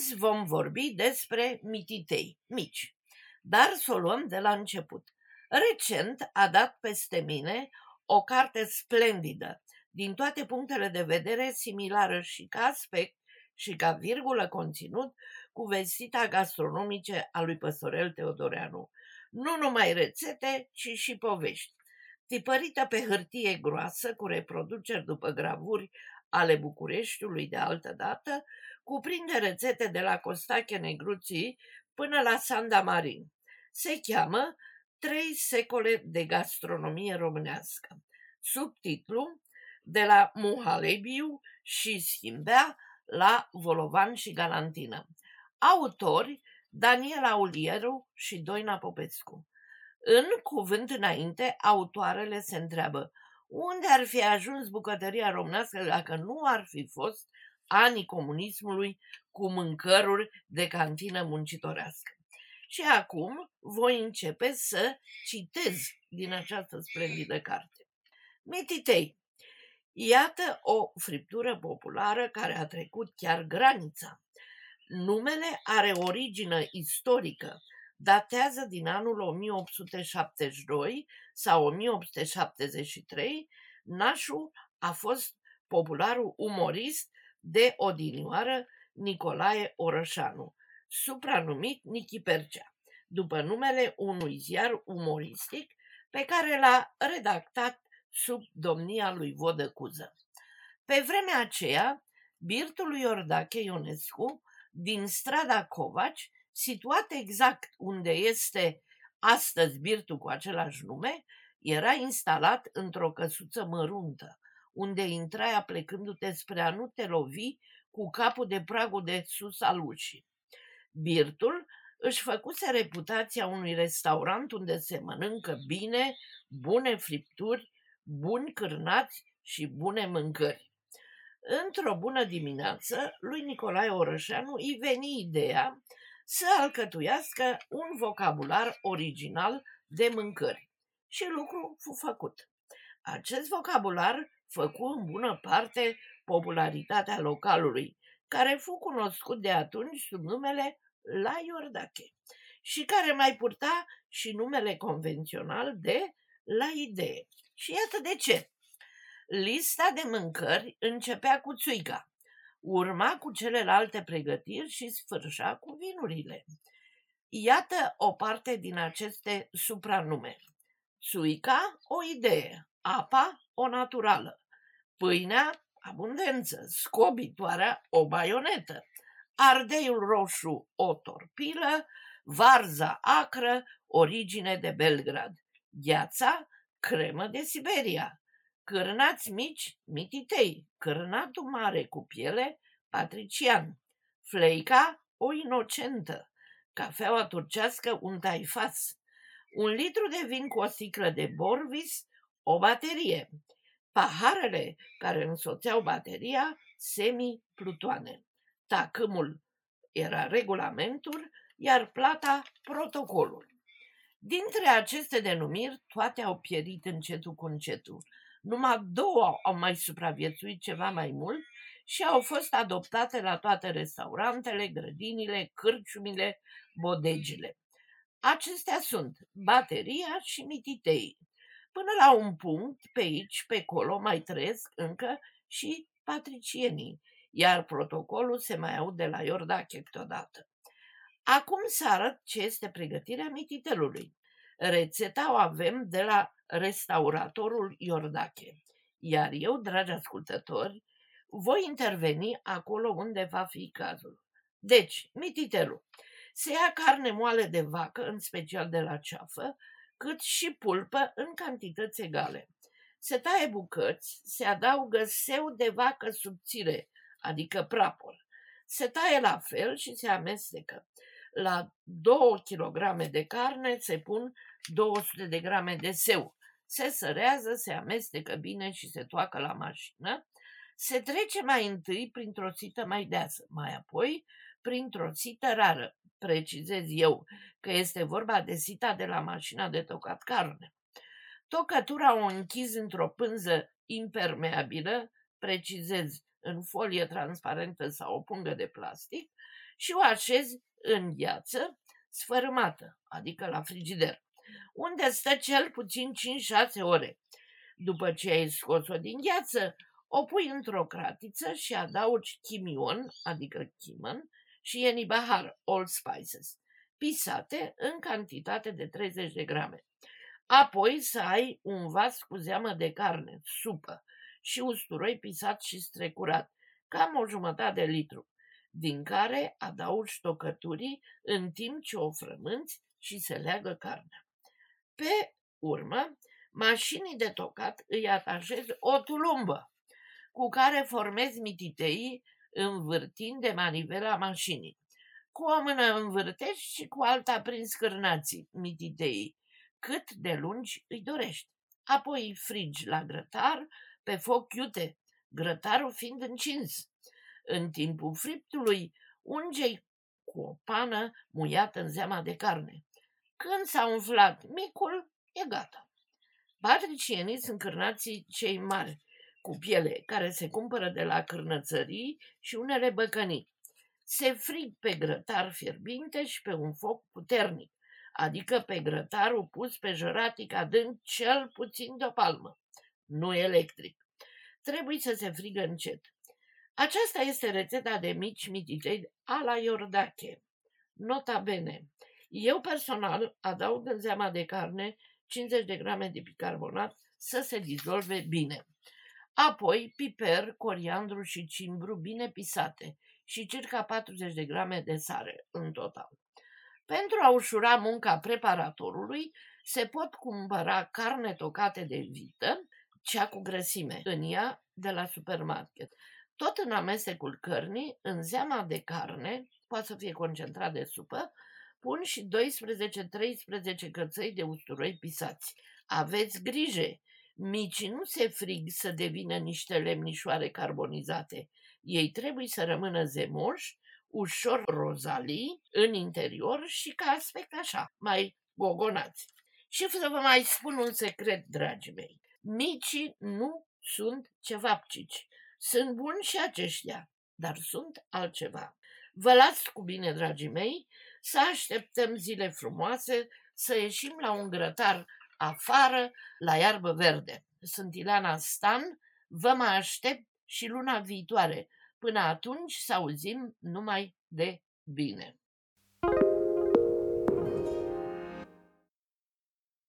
Azi vom vorbi despre mititei mici, dar să o luăm de la început. Recent a dat peste mine o carte splendidă, din toate punctele de vedere similară și ca aspect și ca virgulă conținut cu vestita gastronomice a lui Păstorel Teodoreanu. Nu numai rețete, ci și povești. Tipărită pe hârtie groasă, cu reproduceri după gravuri ale Bucureștiului de altă dată, cuprinde rețete de la Costache Negruții până la Sanda Marin. Se cheamă Trei secole de gastronomie românească. Subtitlu De la Muhalebiu și Schimbea la Volovan și Galantină. Autori Daniela Ulieru și Doina Popescu. În cuvânt înainte, autoarele se întreabă unde ar fi ajuns bucătăria românească dacă nu ar fi fost anii comunismului cu mâncăruri de cantină muncitorească. Și acum voi începe să citez din această splendidă carte. Mititei. Iată o friptură populară care a trecut chiar granița. Numele are origine istorică, datează din anul 1872 sau 1873. Nașul a fost popularul umorist de odinioară Nicolae Orășanu, supranumit Nichi Percea, după numele unui ziar umoristic pe care l-a redactat sub domnia lui Vodă Cuză. Pe vremea aceea, birtul lui Iordache Ionescu, din strada Covaci, situat exact unde este astăzi birtul cu același nume, era instalat într-o căsuță măruntă, unde intrai plecându-te spre a nu te lovi cu capul de pragul de sus al ușii. Birtul își făcuse reputația unui restaurant unde se mănâncă bine, bune fripturi, buni cârnați și bune mâncări. Într-o bună dimineață, lui Nicolae Orășanu îi veni ideea să alcătuiască un vocabular original de mâncări. Și lucru fu făcut. Acest vocabular făcu în bună parte popularitatea localului, care fu cunoscut de atunci sub numele La Iordache și care mai purta și numele convențional de La Idee. Și iată de ce. Lista de mâncări începea cu țuica, urma cu celelalte pregătiri și sfârșa cu vinurile. Iată o parte din aceste supranume. Țuica, o idee, apa, o naturală, pâinea, abundență, scobitoarea, o baionetă, ardeiul roșu, o torpilă, varza acră, origine de Belgrad, gheața, cremă de Siberia, cârnați mici, mititei, cârnatul mare cu piele, patrician, fleica, o inocentă, cafeaua turcească, un taifas, un litru de vin cu o sticlă de borvis, o baterie, paharele care însoțeau bateria, semi-plutoane. Tacâmul era regulamentul, iar plata protocolul. Dintre aceste denumiri, toate au pierit încetul cu încetul. Numai două au mai supraviețuit ceva mai mult și au fost adoptate la toate restaurantele, grădinile, cârciumile, bodegile. Acestea sunt bateria și mititei. Până la un punct, pe aici, pe acolo, mai trăiesc încă și patricienii, iar protocolul se mai aude la Iordache câteodată. Acum să arăt ce este pregătirea mititelului. Rețeta o avem de la restauratorul Iordache. Iar eu, dragi ascultători, voi interveni acolo unde va fi cazul. Deci, mititelul. Se ia carne moale de vacă, în special de la ceafă, cât și pulpă în cantități egale. Se taie bucăți, se adaugă seu de vacă subțire, adică prapor. Se taie la fel și se amestecă. La 2 kg de carne se pun 200 de grame de seu. Se sărează, se amestecă bine și se toacă la mașină. Se trece mai întâi printr-o țită mai deasă, mai apoi printr-o țită rară, precizez eu că este vorba de sita de la mașina de tocat carne. Tocătura o închizi într-o pânză impermeabilă, precizez în folie transparentă sau o pungă de plastic, și o așezi în gheață sfărâmată, adică la frigider, unde stă cel puțin 5-6 ore. După ce ai scos-o din gheață, o pui într-o cratiță și adaugi chimion, adică chimăn, și enibahar, all spices, pisate în cantitate de 30 de grame. Apoi să ai un vas cu zeamă de carne, supă și usturoi pisat și strecurat, cam o jumătate de litru, din care adaugi tocăturii în timp ce o frămânți și se leagă carnea. Pe urmă, mașinii de tocat îi atașezi o tulumbă cu care formezi mititeii învârtind de manivela mașinii. Cu o mână învârtești și cu alta prin scârnații mititeii, cât de lungi îi dorești. Apoi îi frigi la grătar pe foc iute, grătarul fiind încins. În timpul friptului ungei cu o pană muiată în zeama de carne. Când s-a umflat micul, e gata. Patricienii sunt cârnații cei mari, cu piele, care se cumpără de la cârnățării și unele băcănii. Se frig pe grătar fierbinte și pe un foc puternic, adică pe grătarul pus pe jăratic adânc cel puțin de o palmă, nu electric. Trebuie să se frigă încet. Aceasta este rețeta de mici mititei a la Iordache. Nota bene. Eu personal adaug în zeama de carne 50 de grame de bicarbonat să se dizolve bine. Apoi piper, coriandru și cimbru bine pisate și circa 40 de grame de sare în total. Pentru a ușura munca preparatorului, se pot cumpăra carne tocate de vită, cea cu grăsime, în ea de la supermarket. Tot în amestecul cărnii, în zeama de carne, poate să fie concentrat de supă, pun și 12-13 cățăi de usturoi pisați. Aveți grijă! Micii nu se frig să devină niște lemnișoare carbonizate. Ei trebuie să rămână zemoși, ușor rozalii în interior și ca aspect așa, mai gogonați. Și să vă mai spun un secret, dragii mei. Micii nu sunt cevapcici. Sunt buni și aceștia, dar sunt altceva. Vă las cu bine, dragii mei, să așteptăm zile frumoase, să ieșim la un grătar afară, la iarbă verde. Sunt Ileana Stan, vă mai aștept și luna viitoare. Până atunci să auzim numai de bine.